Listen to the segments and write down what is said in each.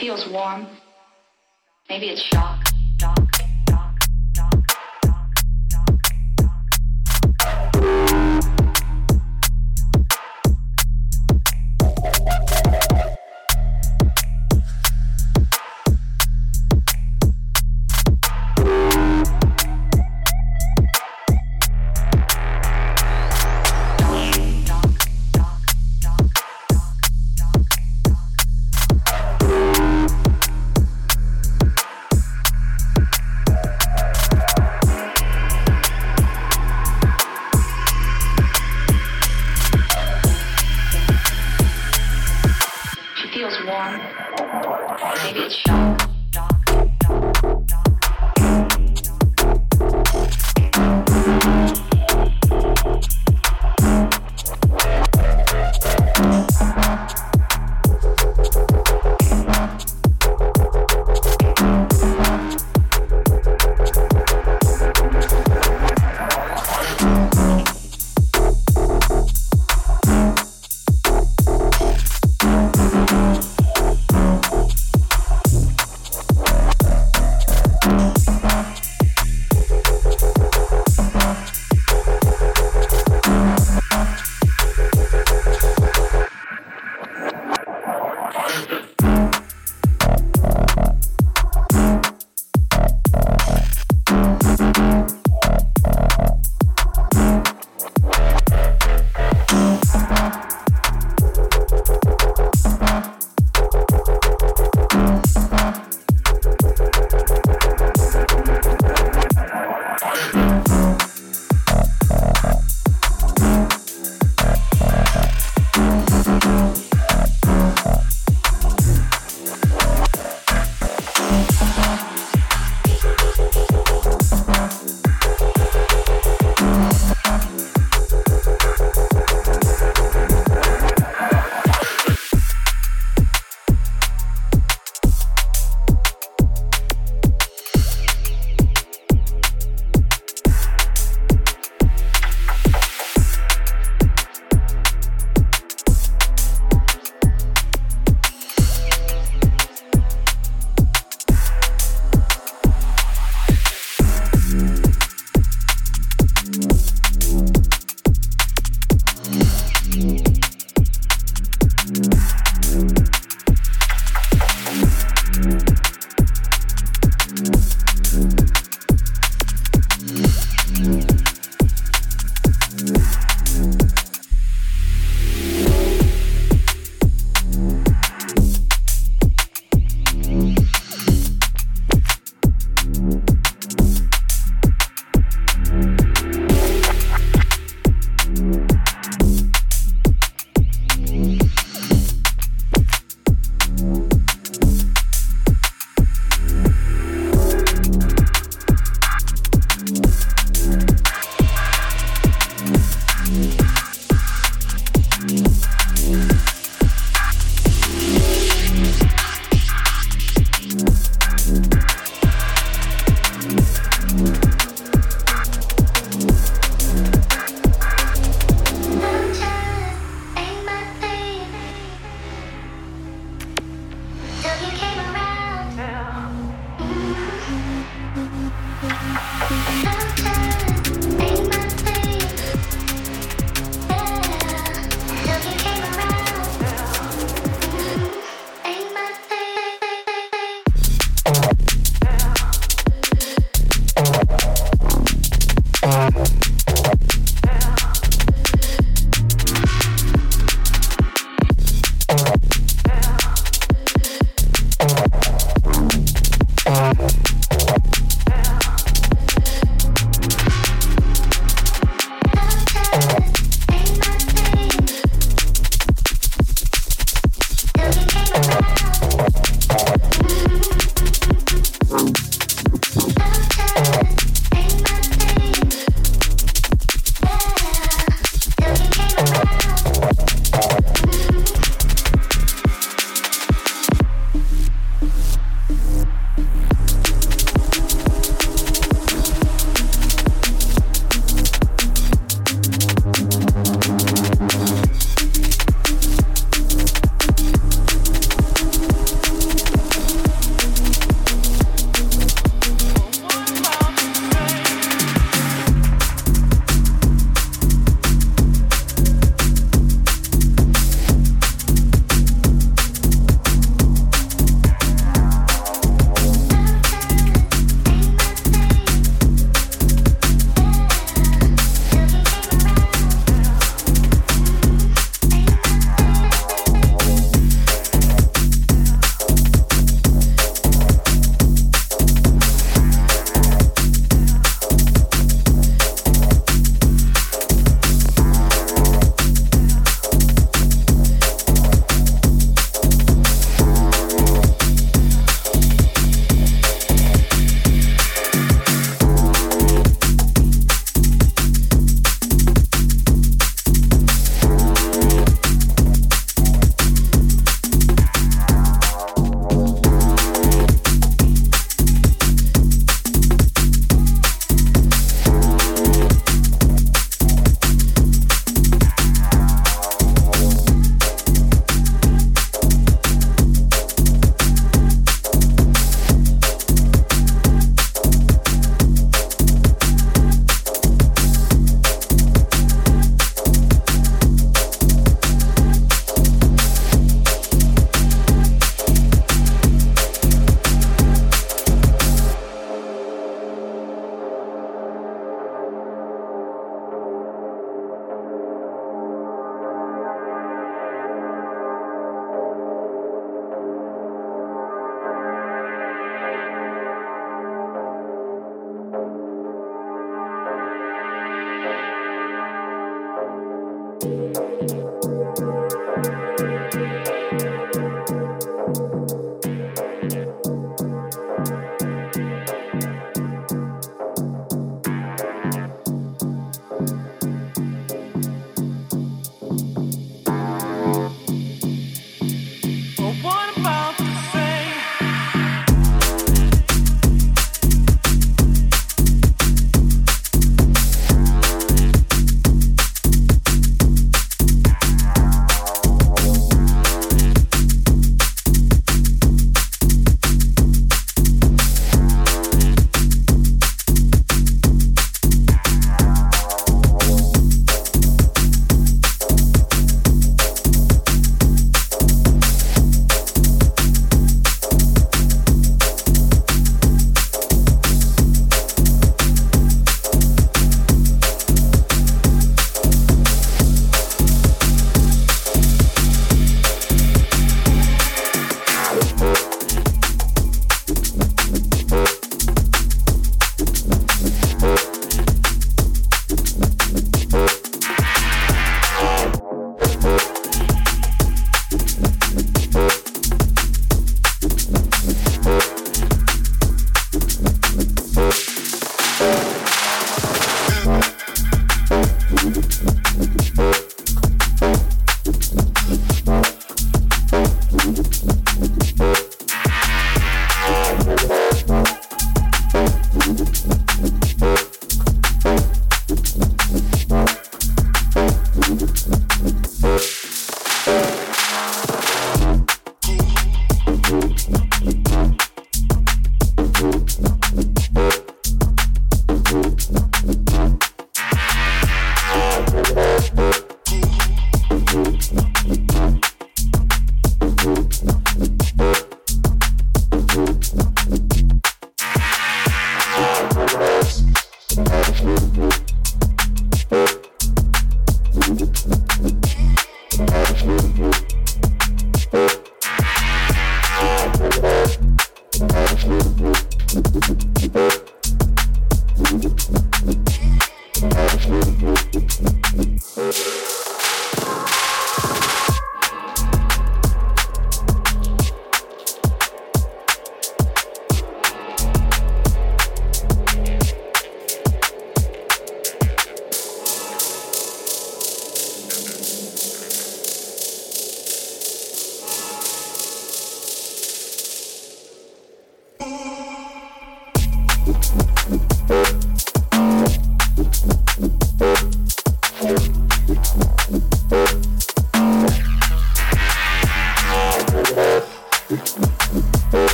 feels warm. Maybe it's shock.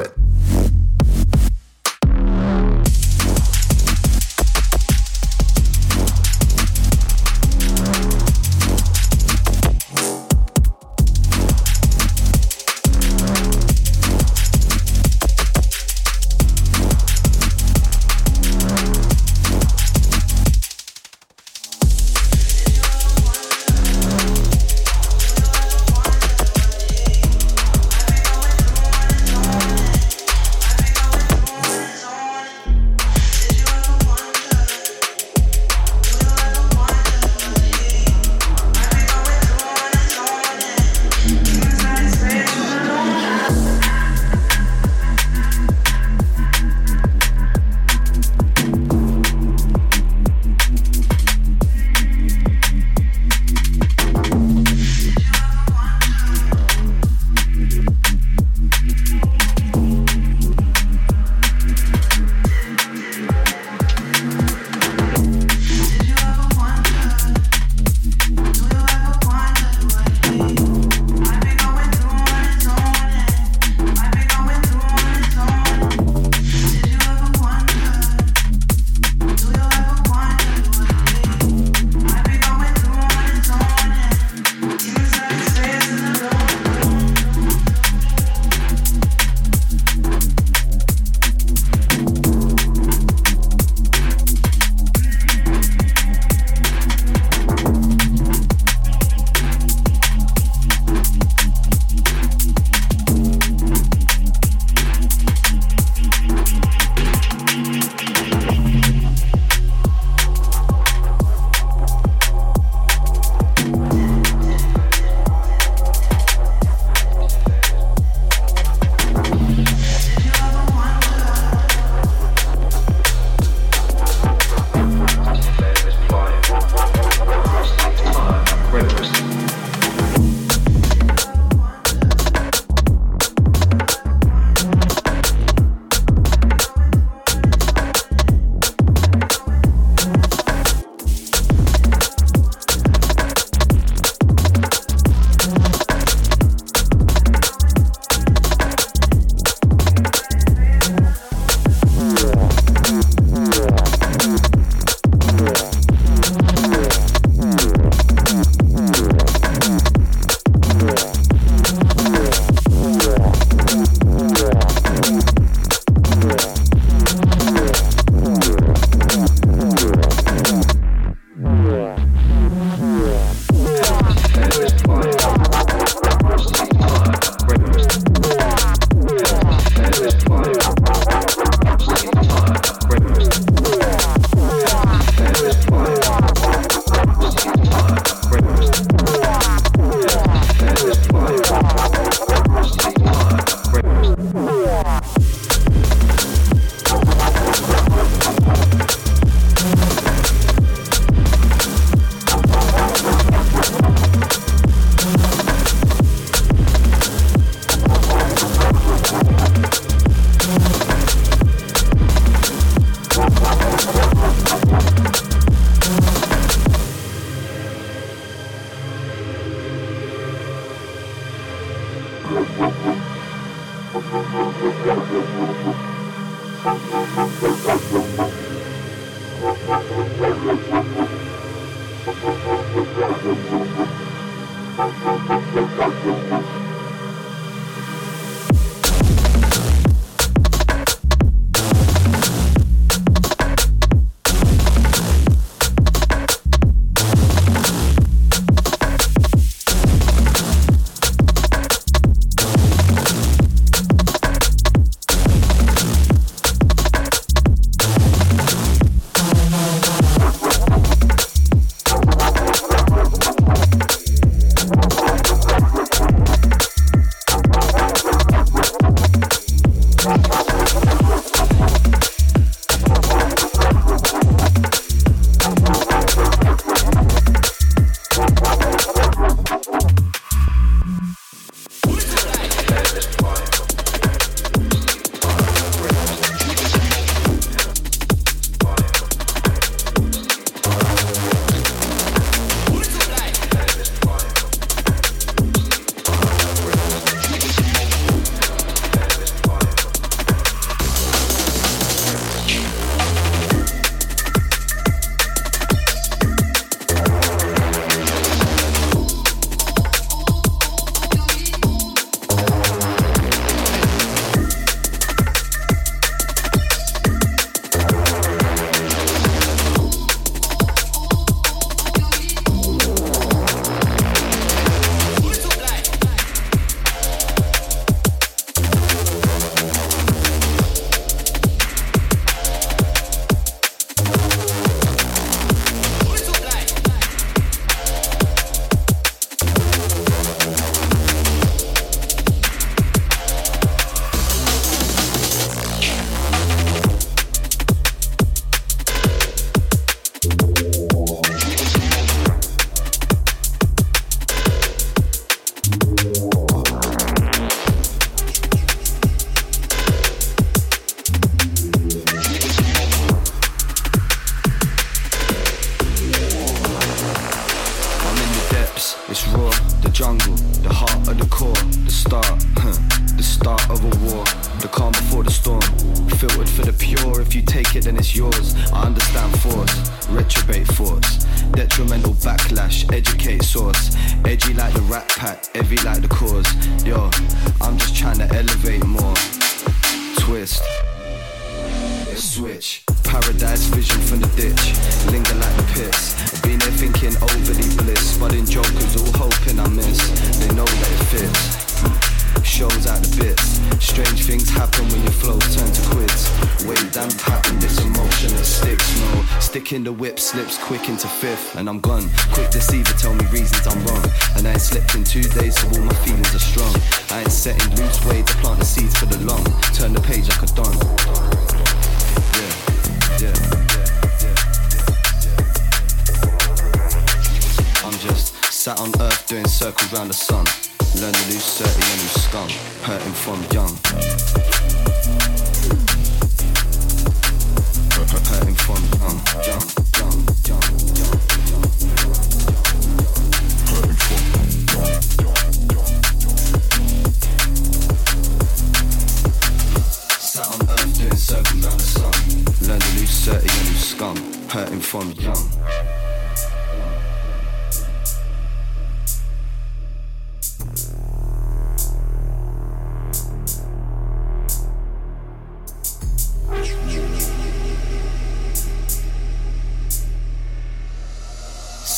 it. Thank you.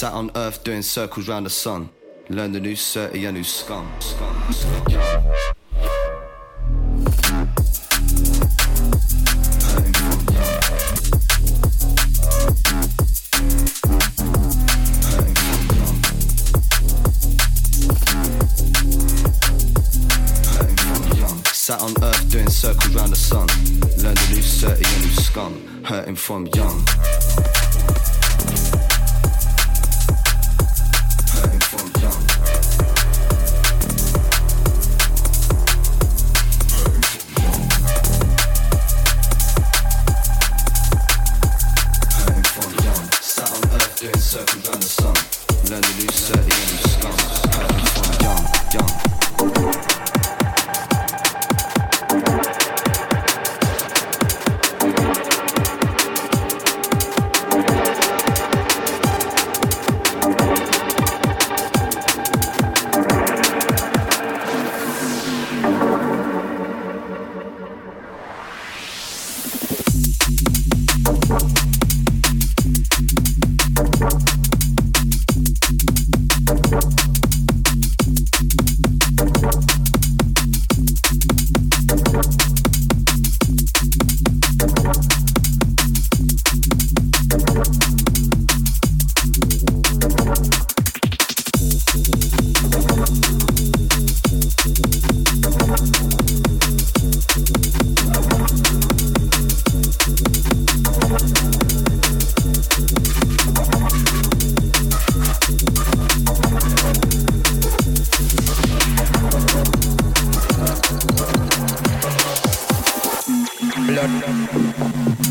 sat on earth doing circles round the sun. Learn the new certain yeah, new scum, scum, scum. Sat on earth doing circles round the sun. Learn the new certain yeah, new scum. Hurting from young. Gracias.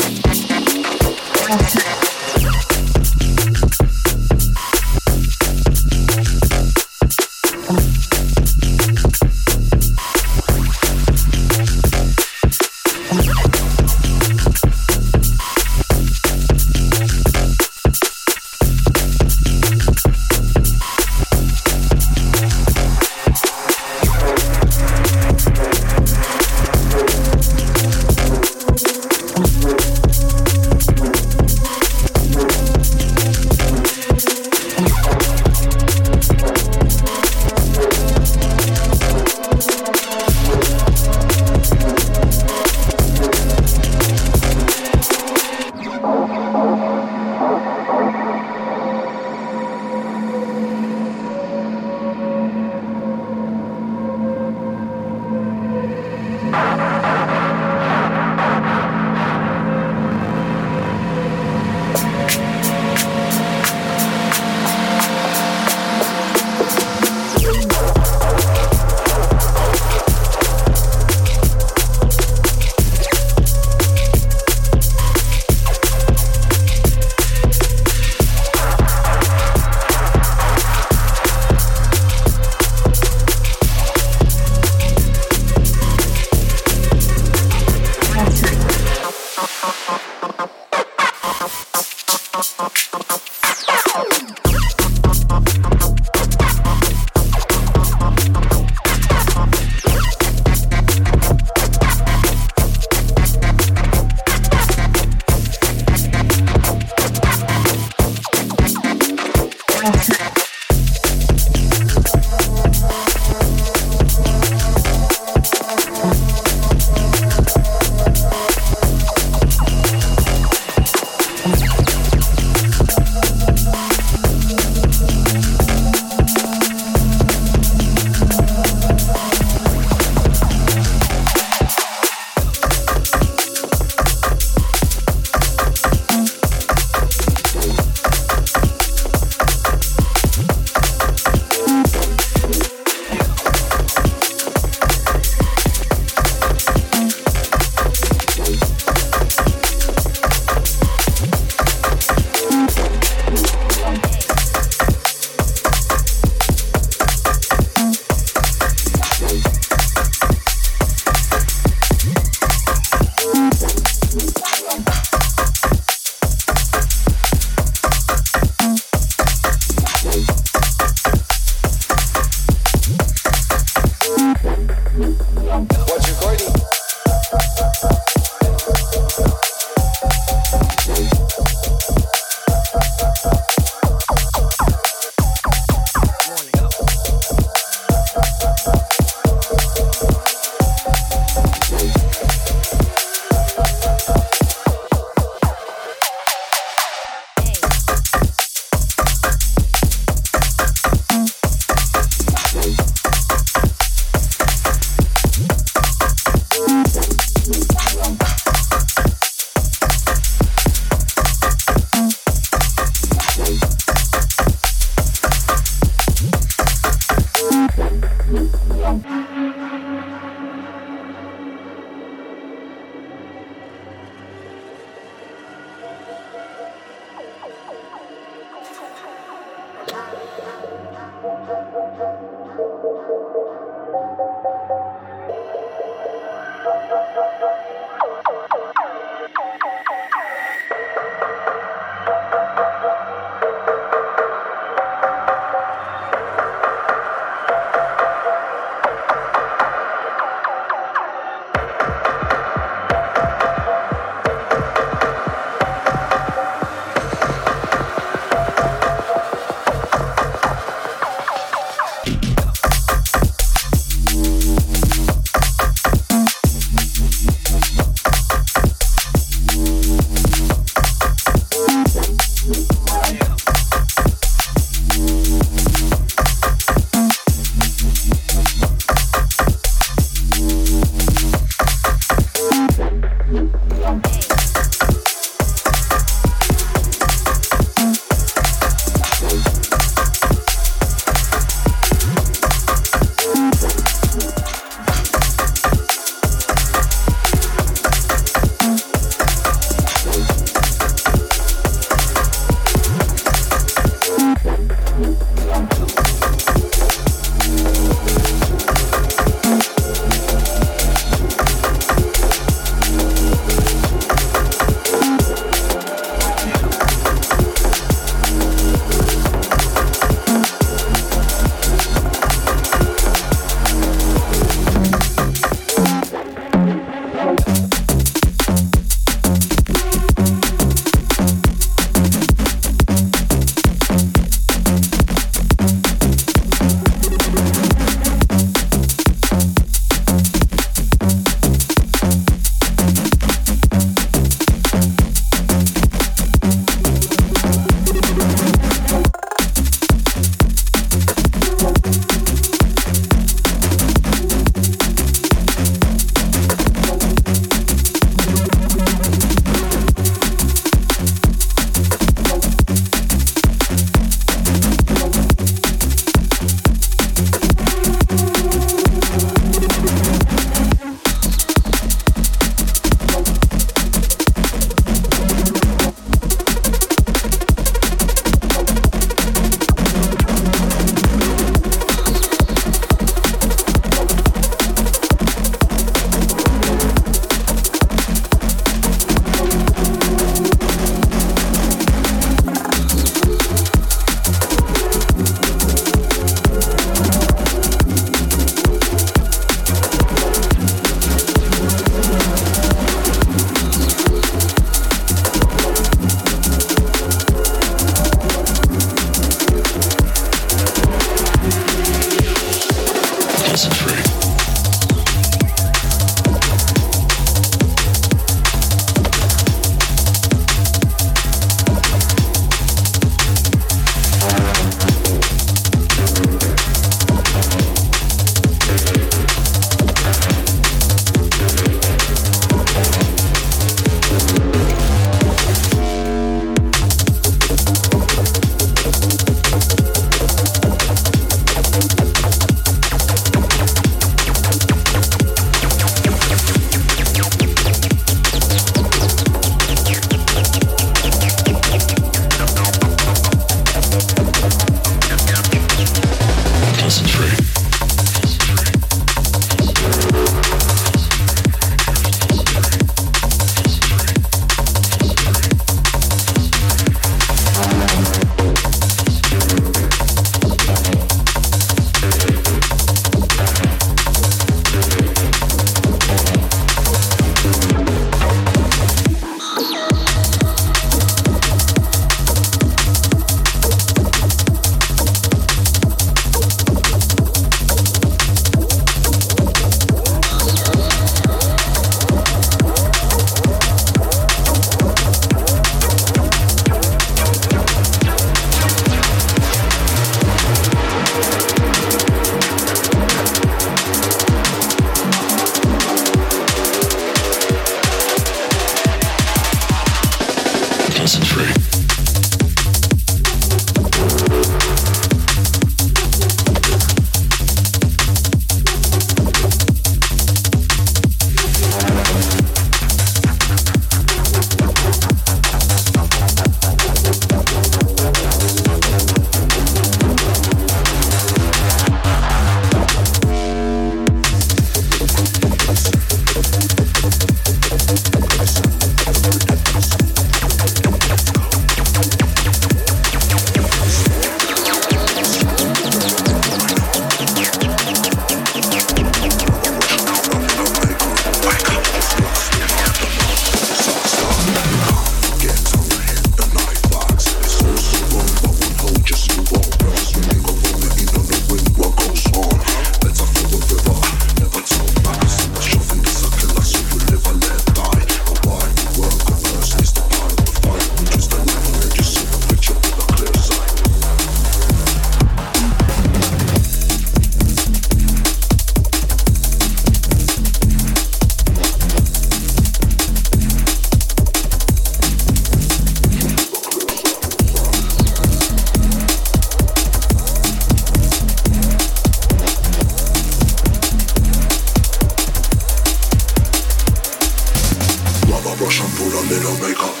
they don't up.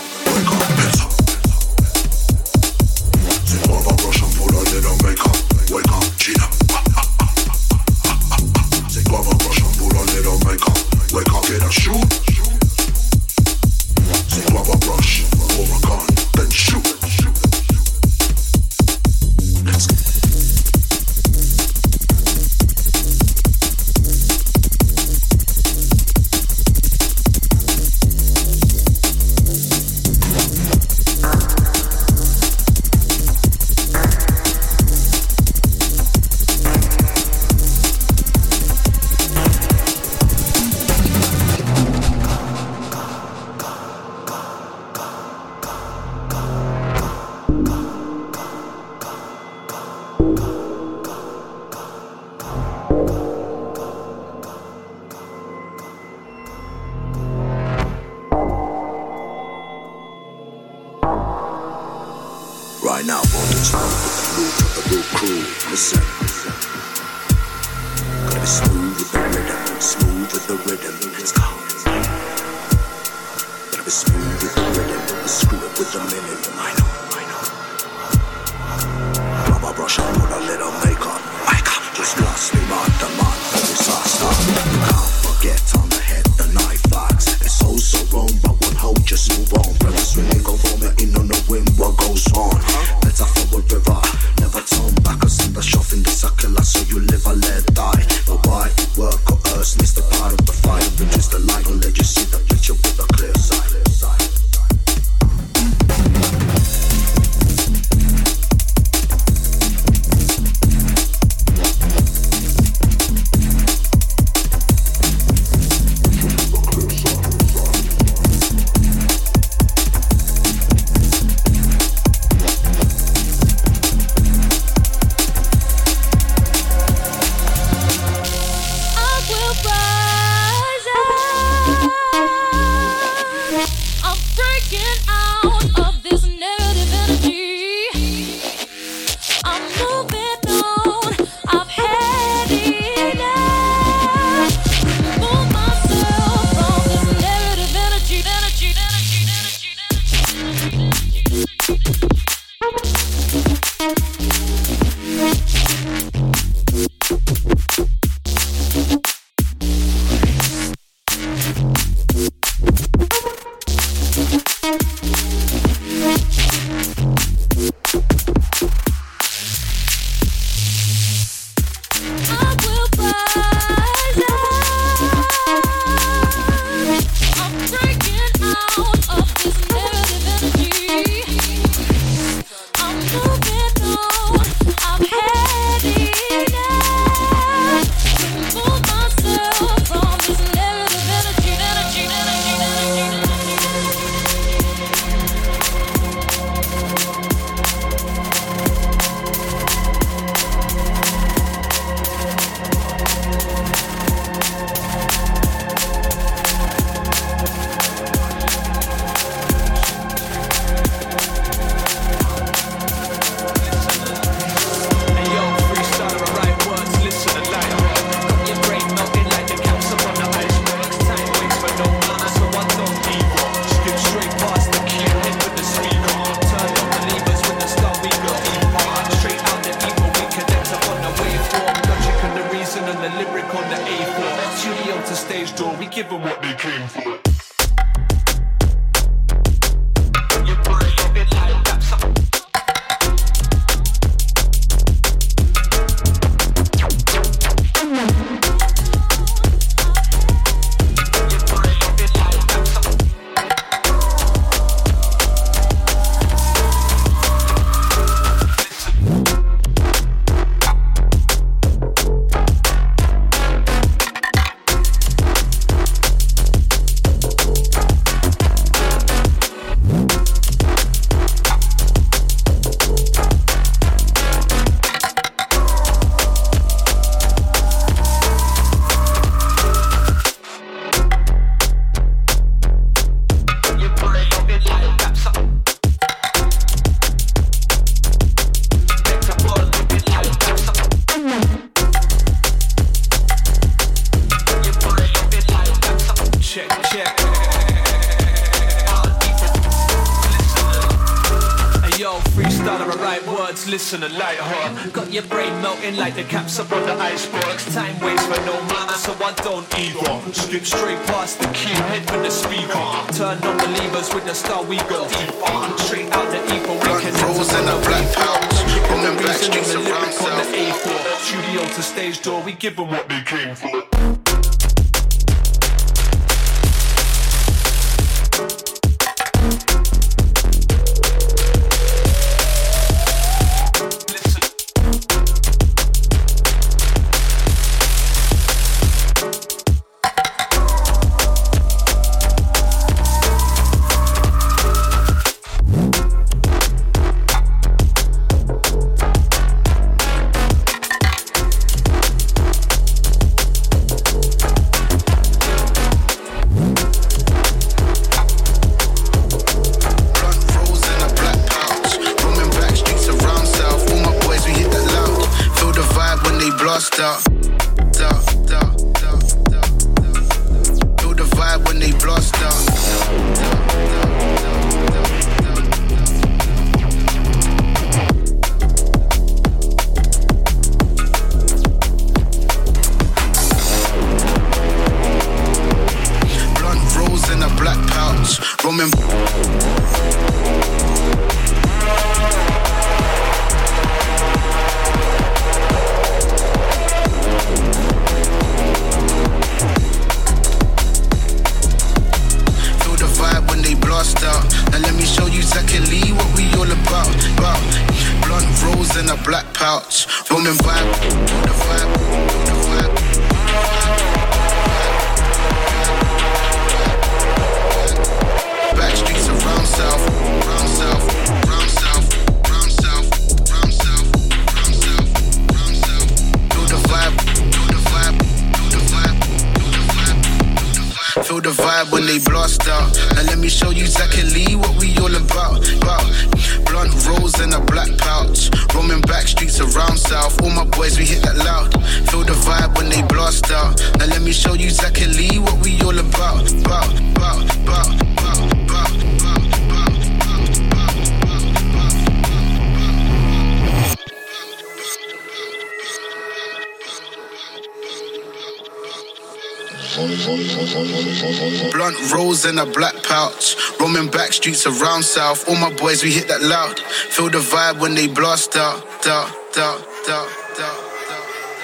Blunt rolls in a black pouch. Roaming back streets around south. All my boys, we hit that loud. Feel the vibe when they blast out. Da, da, da, da, da.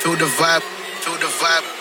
Feel the vibe. Feel the vibe.